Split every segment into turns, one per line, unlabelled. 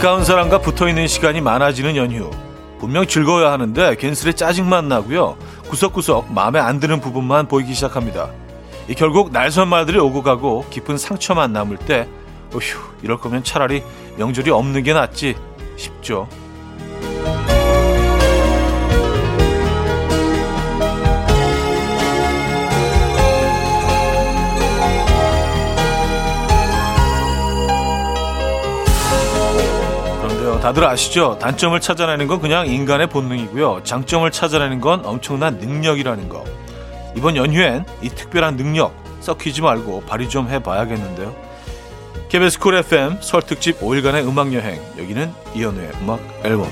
가까운 사람과 붙어 있는 시간이 많아지는 연휴. 분명 즐거워야 하는데 괜스레 짜증만 나고요. 구석구석 마음에 안 드는 부분만 보이기 시작합니다. 이 결국 날선 말들이 오고 가고 깊은 상처만 남을 때 어휴 이럴 거면 차라리 명절이 없는 게 낫지 싶죠. 다들 아시죠? 단점을 찾아내는 건 그냥 인간의 본능이고요. 장점을 찾아내는 건 엄청난 능력이라는 거. 이번 연휴엔 이 특별한 능력 썩히지 말고 발휘 좀 해봐야겠는데요. KBS 쿨 FM 설 특집 5일간의 음악 여행 여기는 이현우의 음악 앨범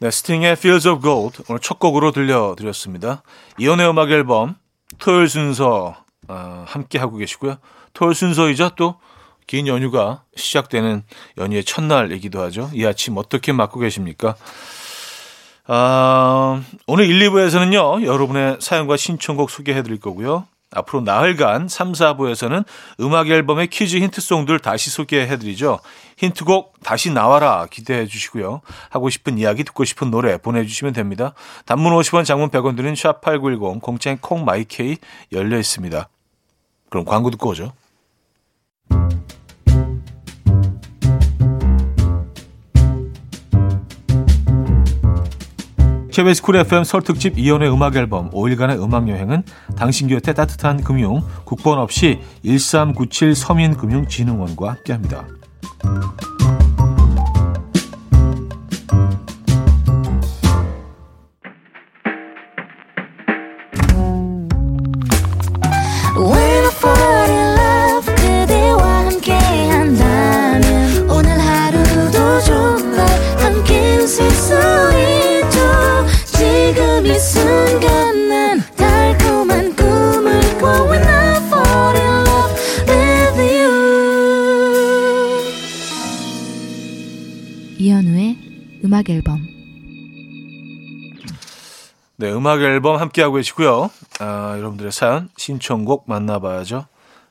네, 스팅의 Fields of Gold 오늘 첫 곡으로 들려드렸습니다. 이현우의 음악 앨범 토요일 순서 어, 함께 하고 계시고요. 토요일 순서이자 또 긴 연휴가 시작되는 연휴의 첫날이기도 하죠. 이 아침 어떻게 맞고 계십니까? 아, 오늘 1, 2부에서는요, 여러분의 사연과 신청곡 소개해 드릴 거고요. 앞으로 나흘간 3, 4부에서는 음악 앨범의 퀴즈 힌트송들 다시 소개해 드리죠. 힌트곡 다시 나와라 기대해 주시고요. 하고 싶은 이야기 듣고 싶은 노래 보내주시면 됩니다. 단문 50원 장문 100원 드는 샵8910 공짜인 콩마이케이 열려 있습니다. 그럼 광고 듣고 오죠. KBS 쿨 FM 설 특집 이연의 음악 앨범 5일간의 음악 여행은 당신 곁에 따뜻한 금융 국번 없이 1397 서민금융진흥원과 함께합니다.
음악 앨범
네, 음악 앨범 함께하고 계시고요. 아, 여러분들의 사연, 신청곡 만나봐야죠.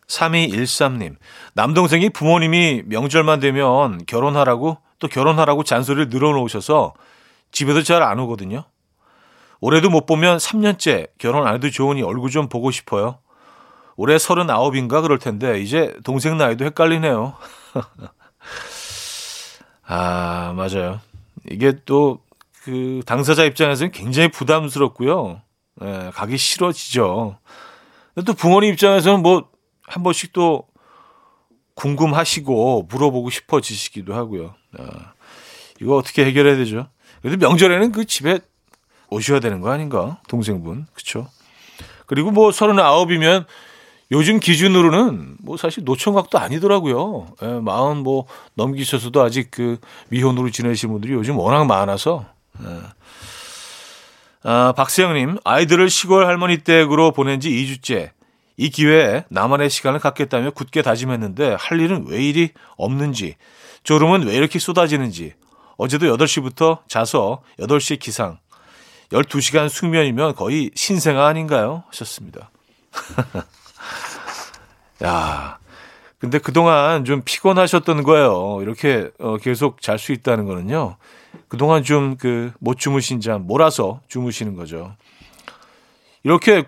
3213님. 남동생이 부모님이 명절만 되면 결혼하라고 또 결혼하라고 잔소리를 늘어놓으셔서 집에도 잘 안 오거든요. 올해도 못 보면 3년째 결혼 안 해도 좋으니 얼굴 좀 보고 싶어요. 올해 39인가 그럴 텐데 이제 동생 나이도 헷갈리네요. 아, 맞아요. 이게 또 그 당사자 입장에서는 굉장히 부담스럽고요. 예, 가기 싫어지죠. 근데 또 부모님 입장에서는 뭐 한 번씩 또 궁금하시고 물어보고 싶어지시기도 하고요. 아, 이거 어떻게 해결해야 되죠? 그래도 명절에는 그 집에 오셔야 되는 거 아닌가? 동생분. 그쵸? 그리고 뭐 서른아홉이면 요즘 기준으로는 뭐 사실 노총각도 아니더라고요. 예, 마흔 뭐 넘기셔서도 아직 그 미혼으로 지내시는 분들이 요즘 워낙 많아서. 예. 아, 박세영님, 아이들을 시골 할머니 댁으로 보낸 지 2주째. 이 기회에 나만의 시간을 갖겠다며 굳게 다짐했는데 할 일은 왜 이리 없는지, 졸음은 왜 이렇게 쏟아지는지, 어제도 8시부터 자서 8시 기상, 12시간 숙면이면 거의 신생아 아닌가요? 하셨습니다. 야, 근데 그동안 좀 피곤하셨던 거예요. 이렇게 어, 계속 잘 수 있다는 거는요. 그동안 좀 그 못 주무신 잠 몰아서 주무시는 거죠. 이렇게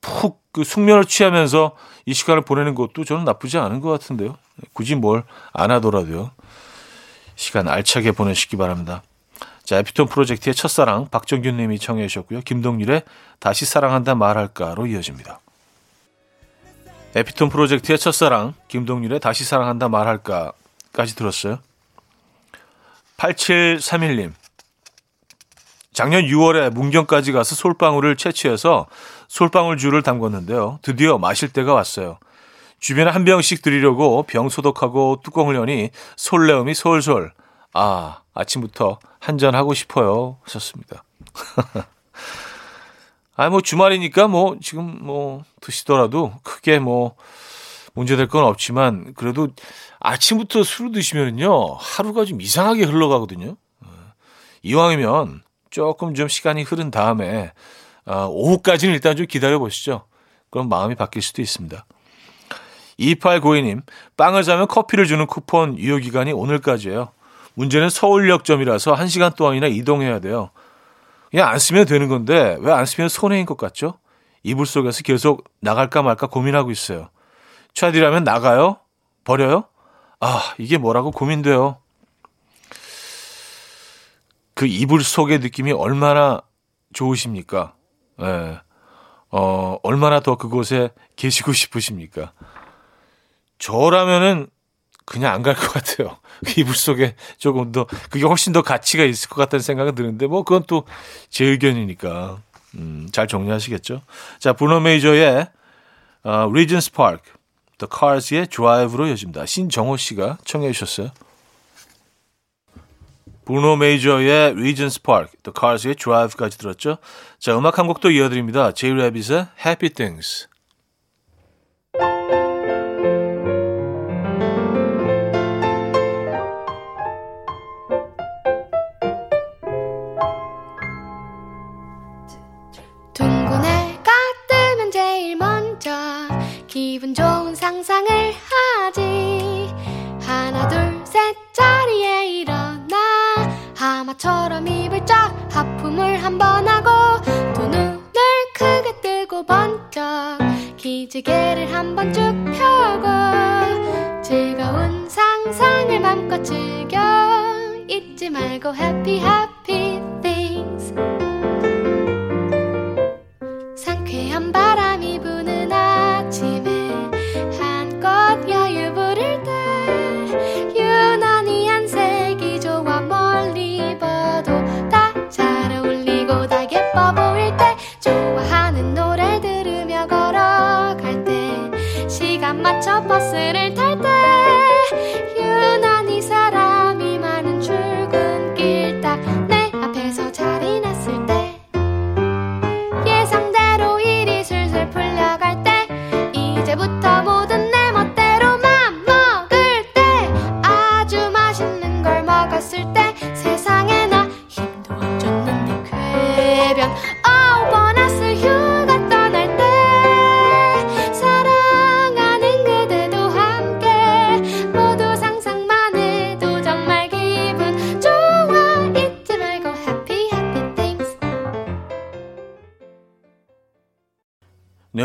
푹 그 숙면을 취하면서 이 시간을 보내는 것도 저는 나쁘지 않은 것 같은데요. 굳이 뭘 안 하더라도요. 시간 알차게 보내시기 바랍니다. 자, 에피톤 프로젝트의 첫사랑 박정균 님이 청해 주셨고요. 김동률의 다시 사랑한다 말할까로 이어집니다. 에피톤 프로젝트의 첫사랑 김동률의 다시 사랑한다 말할까까지 들었어요. 8731님. 작년 6월에 문경까지 가서 솔방울을 채취해서 솔방울주를 담궜는데요. 드디어 마실 때가 왔어요. 주변에 한 병씩 드리려고 병 소독하고 뚜껑을 여니 솔레음이 솔솔. 아, 아침부터 한잔 하고 싶어요. 하셨습니다. 아, 뭐 주말이니까 뭐 지금 뭐 드시더라도 크게 뭐 문제될 건 없지만 그래도 아침부터 술을 드시면요 하루가 좀 이상하게 흘러가거든요. 이왕이면 조금 좀 시간이 흐른 다음에 아, 오후까지는 일단 좀 기다려 보시죠. 그럼 마음이 바뀔 수도 있습니다. 2892님, 빵을 사면 커피를 주는 쿠폰 유효 기간이 오늘까지예요. 문제는 서울역점이라서 1시간 동안이나 이동해야 돼요. 그냥 안 쓰면 되는 건데 왜 안 쓰면 손해인 것 같죠? 이불 속에서 계속 나갈까 말까 고민하고 있어요. 차디라면 나가요? 버려요? 아, 이게 뭐라고 고민돼요. 그 이불 속의 느낌이 얼마나 좋으십니까? 예. 네. 어, 얼마나 더 그곳에 계시고 싶으십니까? 저라면은 그냥 안 갈 것 같아요. 그 이불 속에 조금 더, 그게 훨씬 더 가치가 있을 것 같다는 생각은 드는데, 뭐, 그건 또 제 의견이니까, 음, 잘 정리하시겠죠? 자, 브루노 메이저의, 어, Regent's Park, The Cars의 Drive로 이어집니다. 신정호 씨가 청해 주셨어요. 브루노 메이저의 Regent's Park, The Cars의 Drive까지 들었죠? 자, 음악 한 곡도 이어드립니다. J. Rabbit의 Happy Things.
기분 좋은 상상을 하지. 하나 둘 셋 자리에 일어나. 하마처럼 입을 쫙 하품을 한 번 하고 두 눈을 크게 뜨고 번쩍 기지개를 한 번 쭉 펴고 즐거운 상상을 맘껏 즐겨. 잊지 말고 happy things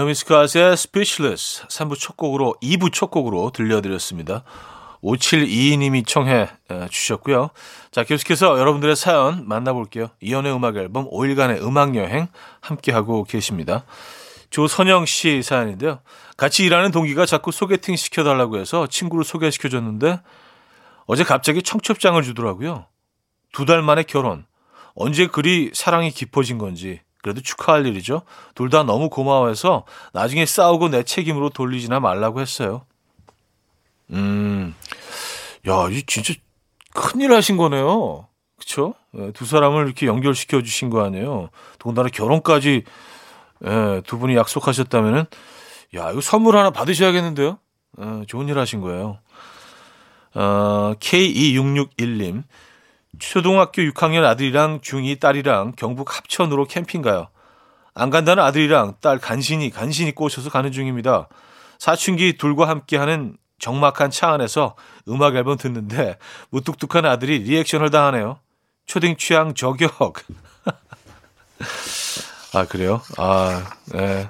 네오미 스카스의 Speechless 3부 첫 곡으로 2부 첫 곡으로 들려드렸습니다. 5722님이 청해 주셨고요. 자, 계속해서 여러분들의 사연 만나볼게요. 이연의 음악 앨범 5일간의 음악 여행 함께하고 계십니다. 조선영 씨 사연인데요. 같이 일하는 동기가 자꾸 소개팅 시켜달라고 해서 친구를 소개시켜줬는데 어제 갑자기 청첩장을 주더라고요. 두 달 만에 결혼. 언제 그리 사랑이 깊어진 건지 그래도 축하할 일이죠. 둘 다 너무 고마워해서 나중에 싸우고 내 책임으로 돌리지나 말라고 했어요. 음, 야, 이 진짜 큰일 하신 거네요. 그쵸? 예, 두 사람을 이렇게 연결시켜 주신 거 아니에요. 더군다나 결혼까지 예, 두 분이 약속하셨다면은, 야, 이거 선물 하나 받으셔야겠는데요? 예, 좋은 일 하신 거예요. 어, K2661님. 초등학교 6학년 아들이랑 중2 딸이랑 경북 합천으로 캠핑 가요. 안 간다는 아들이랑 딸 간신히 간신히 꼬셔서 가는 중입니다. 사춘기 둘과 함께하는 적막한 차 안에서 음악 앨범 듣는데 무뚝뚝한 아들이 리액션을 당하네요. 초딩 취향 저격. 아 그래요? 아 네.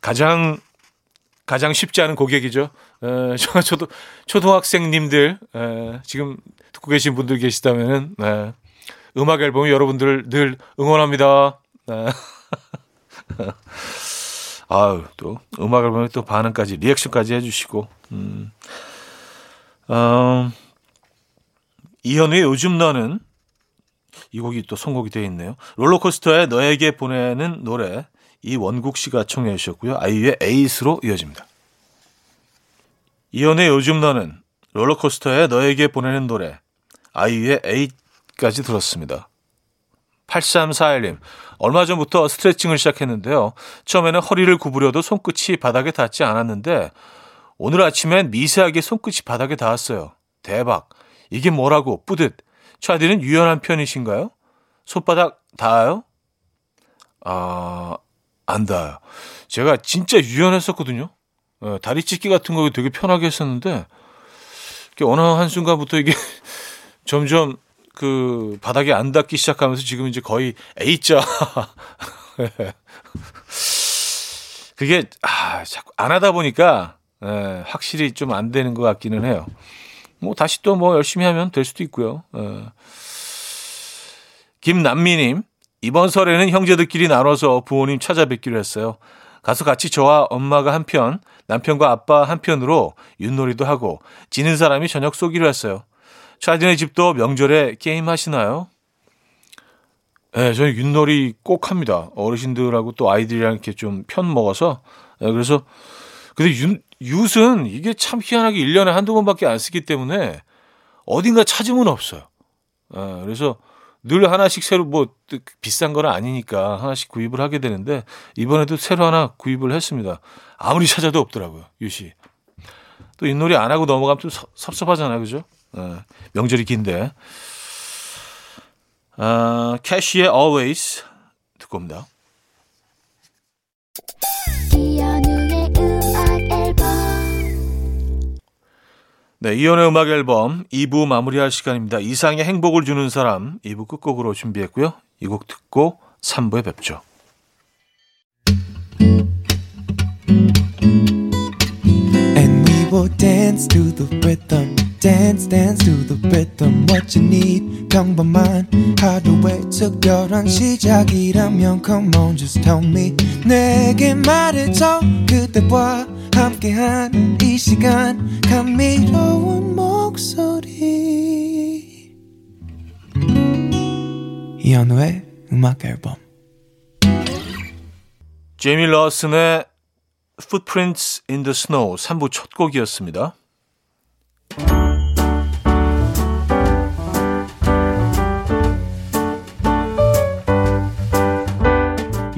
가장 가장 쉽지 않은 고객이죠. 에, 저, 저도 초등학생님들 에, 지금 듣고 계신 분들 계시다면은 네. 음악 앨범 여러분들 늘 응원합니다. 네. 아유 또 음악 앨범에 또 반응까지 리액션까지 해주시고 음. 어, 이현우의 요즘 너는 이 곡이 또 선곡이 되어 있네요. 롤러코스터에 너에게 보내는 노래 이 원국 씨가 청해 주셨고요. 아이유의 에이스로 이어집니다. 이연의 요즘 너는 롤러코스터에 너에게 보내는 노래 아이유의 에이까지 들었습니다. 8341님 얼마 전부터 스트레칭을 시작했는데요. 처음에는 허리를 구부려도 손끝이 바닥에 닿지 않았는데 오늘 아침엔 미세하게 손끝이 바닥에 닿았어요. 대박. 이게 뭐라고 뿌듯. 차디는 유연한 편이신가요? 손바닥 닿아요? 아, 안 닿아요. 제가 진짜 유연했었거든요. 예, 다리 찢기 같은 거 되게 편하게 했었는데, 어느 한순간부터 이게 점점 그 바닥에 안 닿기 시작하면서 지금 이제 거의 A자. 그게 아, 자꾸 안 하다 보니까 예, 확실히 좀 안 되는 것 같기는 해요. 뭐 다시 또 뭐 열심히 하면 될 수도 있고요. 예. 김남미님 이번 설에는 형제들끼리 나눠서 부모님 찾아뵙기로 했어요. 가서 같이 저와 엄마가 한편, 남편과 아빠 한편으로 윷놀이도 하고 지는 사람이 저녁 쏘기로 했어요. 차진의 집도 명절에 게임 하시나요? 네, 저는 윷놀이 꼭 합니다. 어르신들하고 또 아이들이랑 이렇게 좀 편 먹어서. 네, 그래서 근데 윷, 윷은 이게 참 희한하게 1년에 한두 번밖에 안 쓰기 때문에 어딘가 찾으면 없어요. 네, 그래서 늘 하나씩 새로 뭐 비싼 건 아니니까 하나씩 구입을 하게 되는데 이번에도 새로 하나 구입을 했습니다. 아무리 찾아도 없더라고요. 유시. 또 윷놀이 안 하고 넘어가면 좀 섭- 섭섭하잖아요. 그죠? 예, 명절이 긴데. 아, 캐시의 Always 듣고 옵니다.
이현우의 음악 앨범
네, 이연의 음악 앨범 2부 마무리할 시간입니다. 이상의 행복을 주는 사람 2부 끝곡으로 준비했고요. 이 곡 듣고 3부에 뵙죠.
And we will dance to the rhythm. Dance, dance to the rhythm. What you need, 평범한 하루의 특별한 시작이라면 Come on, just tell me. 내게 말해줘. 그대와 함께한 이 시간. 감미로운 목소리. 이현우의 음악 앨범.
제이미 러슨의 Footprints in the Snow 3부 첫 곡이었습니다.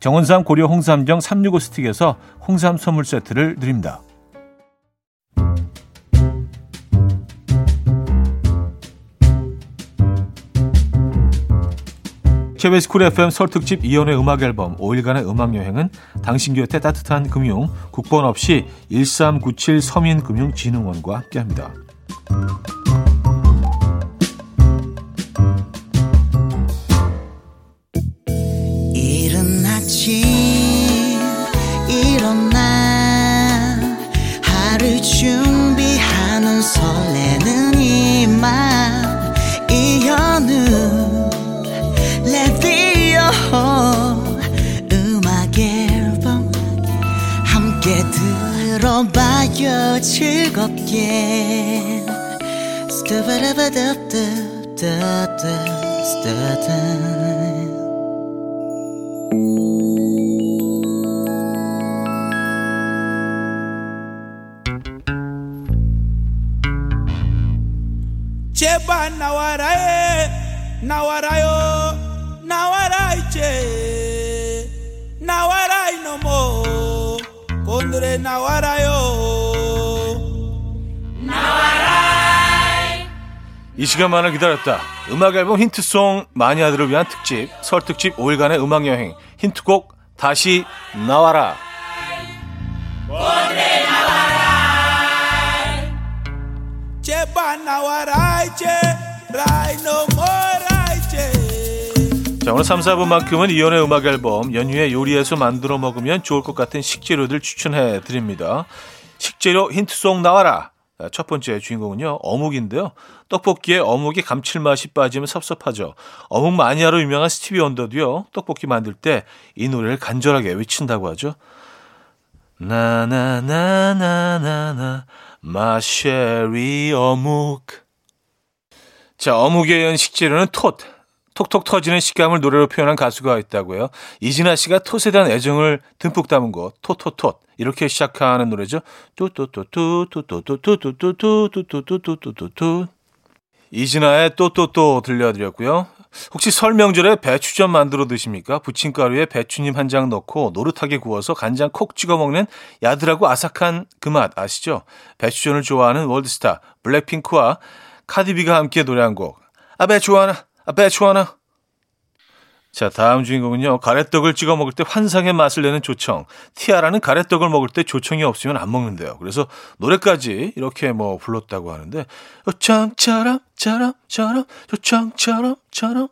정원삼 고려 홍삼정 365 스틱에서 홍삼 선물 세트를 드립니다. KBS 쿨 FM 설 특집 이연의 음악 앨범 5일간의 음악 여행은 당신 곁에 따뜻한 금융 국번 없이 1397 서민금융진흥원과 함께합니다.
again. Cheba nawarae, nawarayo, nawaraiche, nawarai no mo, kondre nawarayo. 이
시간만을 기다렸다. 음악 앨범 힌트송 마니아들을 위한 특집, 설 특집 5일간의 음악 여행, 힌트곡 다시 나와라. 자, 오늘 3, 4분만큼은 이연의 음악 앨범 연휴에 요리해서 만들어 먹으면 좋을 것 같은 식재료들 추천해 드립니다. 식재료 힌트송 나와라. 자, 첫 번째 주인공은요, 어묵인데요. 떡볶이에 어묵의 감칠맛이 빠지면 섭섭하죠. 어묵 마니아로 유명한 스티비 원더도요, 떡볶이 만들 때 이 노래를 간절하게 외친다고 하죠. 나나나나나나 마쉐리 어묵 자 어묵에 의한 식재료는 톳 톡톡 터지는 식감을 노래로 표현한 가수가 있다고요. 이진아 씨가 톳에 대한 애정을 듬뿍 담은 거 톳톳톳 이렇게 시작하는 노래죠. 뚜뚜뚜뚜뚜뚜뚜뚜뚜뚜뚜뚜뚜뚜뚜뚜뚜 이진아의 또또또 들려드렸고요. 혹시 설 명절에 배추전 만들어 드십니까? 부침가루에 배추님 한장 넣고 노릇하게 구워서 간장 콕 찍어 먹는 야들하고 아삭한 그 맛 아시죠? 배추전을 좋아하는 월드스타 블랙핑크와 카디비가 함께 노래한 곡. 아 배추 하나, 아 배추 하나. 자, 다음 주인공은요. 가래떡을 찍어 먹을 때 환상의 맛을 내는 조청. 티아라는 가래떡을 먹을 때 조청이 없으면 안 먹는데요. 그래서 노래까지 이렇게 뭐 불렀다고 하는데 조청처럼 처럼 처럼 조청처럼 처럼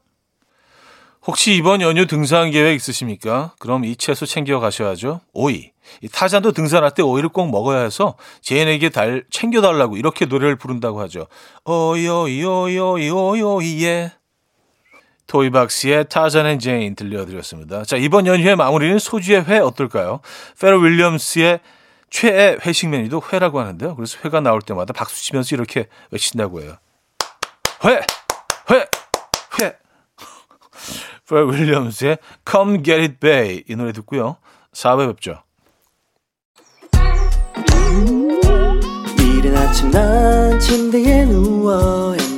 혹시 이번 연휴 등산 계획 있으십니까? 그럼 이 채소 챙겨 가셔야죠. 오이. 이 타잔도 등산할 때 오이를 꼭 먹어야 해서 제인에게 달 챙겨달라고 이렇게 노래를 부른다고 하죠. 오이 오이 오이 오이 오이 오이 예. 토이박스의 Tarzan and Jane 들려드렸습니다. 자, 이번 연휴의 마무리는 소주에 회 어떨까요? 퍼렐 윌리엄스의 최애 회식 메뉴도 회라고 하는데요. 그래서 회가 나올 때마다 박수 치면서 이렇게 외친다고 해요. 회! 회! 회! 퍼렐 윌리엄스의 Come Get It Bae 이 노래 듣고요. 4회 뵙죠.
이른 아침 난 침대에 누워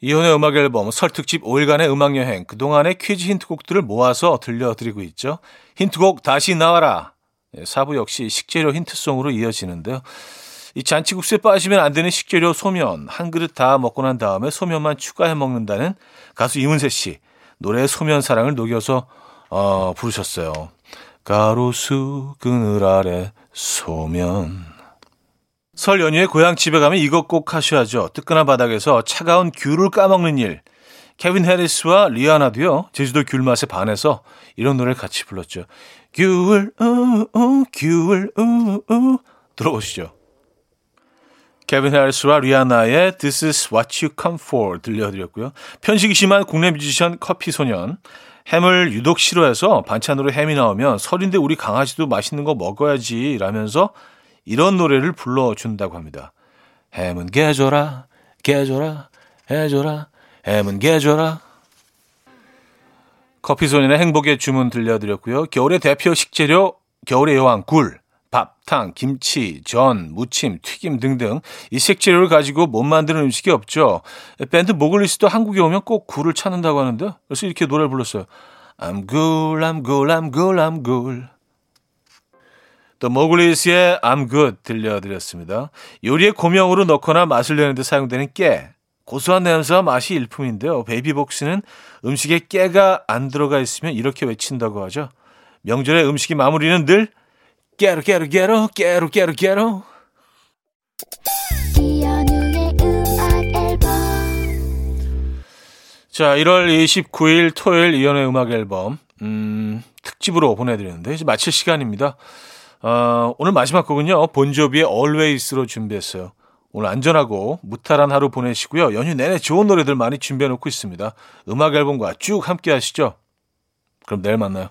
이혼의 음악 앨범 설 특집 5일간의 음악 여행 그동안의 퀴즈 힌트곡들을 모아서 들려드리고 있죠. 힌트곡 다시 나와라. 예, 4부 역시 식재료 힌트송으로 이어지는데요. 이 잔치국수에 빠지면 안 되는 식재료 소면 한 그릇 다 먹고 난 다음에 소면만 추가해 먹는다는 가수 이문세 씨 노래의 소면 사랑을 녹여서 어, 부르셨어요. 가로수 그늘 아래 소면 설 연휴에 고향 집에 가면 이것 꼭 하셔야죠. 뜨끈한 바닥에서 차가운 귤을 까먹는 일. 캘빈 해리스와 리아나도요. 제주도 귤 맛에 반해서 이런 노래를 같이 불렀죠. 귤, 우, 우, 귤, 우, 우. 들어보시죠. 캘빈 해리스와 리아나의 This is what you came for 들려드렸고요. 편식이 심한 국내 뮤지션 커피 소년. 햄을 유독 싫어해서 반찬으로 햄이 나오면 설인데 우리 강아지도 맛있는 거 먹어야지 라면서 이런 노래를 불러준다고 합니다. 햄은 개줘라, 개줘라, 해줘라, 햄은 개줘라. 커피소년의 행복의 주문 들려드렸고요. 겨울의 대표 식재료, 겨울의 여왕, 굴, 밥, 탕, 김치, 전, 무침, 튀김 등등 이 식재료를 가지고 못 만드는 음식이 없죠. 밴드 모글리스도 한국에 오면 꼭 굴을 찾는다고 하는데 그래서 이렇게 노래를 불렀어요. I'm good, I'm good, I'm good, I'm good. 또 모글리스의 I'm good 들려드렸습니다. 요리에 고명으로 넣거나 맛을 내는데 사용되는 깨. 고소한 냄새와 맛이 일품인데요. 베이비복스는 음식에 깨가 안 들어가 있으면 이렇게 외친다고 하죠. 명절에 음식이 마무리는 늘 깨로 깨로 깨로 깨로 깨로 깨로 자, 1월 29일 토요일 이연의 음악 앨범 음, 특집으로 보내드리는데 이제 마칠 시간입니다. 어, 오늘 마지막 곡은요. 본조비의 Always로 준비했어요. 오늘 안전하고 무탈한 하루 보내시고요. 연휴 내내 좋은 노래들 많이 준비해 놓고 있습니다. 음악 앨범과 쭉 함께 하시죠. 그럼 내일 만나요.